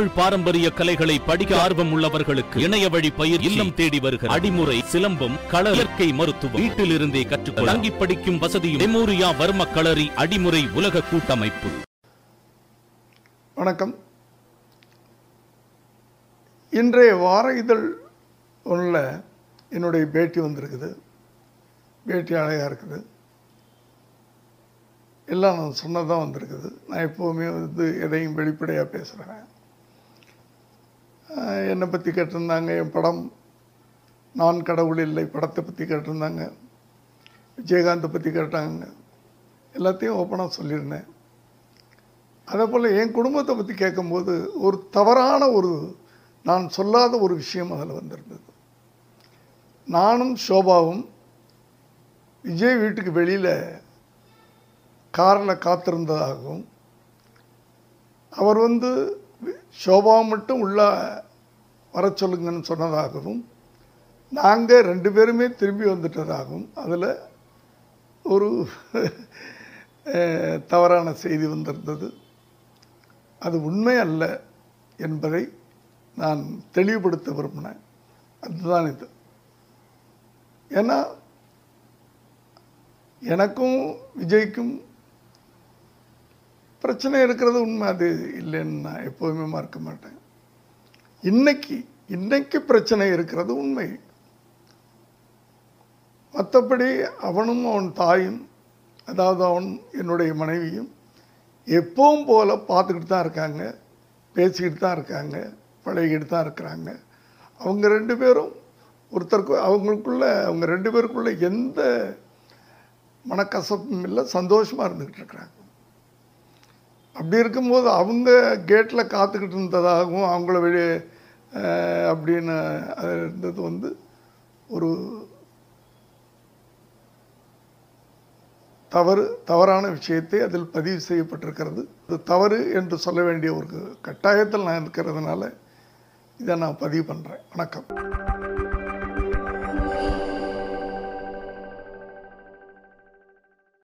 தமிழ் பாரம்பரிய கலைகளை படிக்க ஆர்வம் உள்ளவர்களுக்கு இணைய வழி பயிர் இல்லம் தேடி வருகிற அடிமுறை சிலம்பம் கள இயற்கை மருத்துவம் வீட்டில் இருந்தே கற்றுக்கொள்ள தங்கி படிக்கும் வசதியும் மெமோரியா வர்ம களரி அடிமுறை உலக கூட்டமைப்பு. வணக்கம். இன்றைய வார இதழ் ஒன்றில் என்னுடைய பேட்டி வந்திருக்குது. பேட்டி அழகாக இருக்குது. எல்லாம் நான் சொன்னதான் வந்திருக்குது. நான் எப்போவுமே வந்து எதையும் வெளிப்படையாக பேசுகிறேன் என்னை பற்றி கேட்டிருந்தாங்க என் படம். நான் கடவுள் இல்லை படத்தை பற்றி கேட்டிருந்தாங்க. விஜயகாந்தை பற்றி கேட்டாங்க. எல்லாத்தையும் ஓப்பனாக சொல்லியிருந்தேன். அதே போல் என் குடும்பத்தை பற்றி கேட்கும்போது ஒரு தவறான ஒரு நான் சொல்லாத ஒரு விஷயம் அதில் வந்திருந்தது. நானும் ஷோபாவும் விஜய் வீட்டுக்கு வெளியில் காரில் காத்திருந்ததாகவும் அவர் வந்து ஷோபா மட்டும் உள்ள வர சொல்லுங்கன்னு சொன்னதாகவும் நாங்கள் ரெண்டு பேருமே திரும்பி வந்துட்டதாகவும் அதில் ஒரு தவறான செய்தி வந்திருந்தது. அது உண்மை அல்ல என்பதை நான் தெளிவுபடுத்த விரும்பினேன். அதுதான் இது. ஏன்னா எனக்கும் விஜய்க்கும் பிரச்சனை இருக்கிறது உண்மை அது இல்லைன்னு நான் எப்போதுமே மறக்க மாட்டேன். இன்னைக்கு இன்னைக்கு பிரச்சனை இருக்கிறது உண்மை. மற்றபடி அவனும் அவன் தாயும் அதாவது அவன் என்னுடைய மனைவியும் எப்பவும் போல பார்த்துக்கிட்டு தான் இருக்காங்க பேசிக்கிட்டு தான் இருக்காங்க பழகிக்கிட்டு தான் இருக்கிறாங்க. அவங்க ரெண்டு பேரும் ஒருத்தருக்கு அவங்களுக்குள்ள அவங்க ரெண்டு பேருக்குள்ள எந்த மனக்கசப்பும் இல்லை சந்தோஷமாக இருந்துக்கிட்டு இருக்கிறாங்க. அப்படி இருக்கும்போது அவங்க கேட்டில் காத்துக்கிட்டு இருந்ததாகவும் அவங்கள வெளியே அப்படின்னு அது இருந்தது வந்து ஒரு தவறு தவறான விஷயத்தை அதில் பதிவு செய்யப்பட்டிருக்கிறது. இது தவறு என்று சொல்ல வேண்டிய ஒரு கட்டாயத்தில் நான் இருக்கிறதுனால இதை நான் பதிவு பண்ணுறேன் வணக்கம்.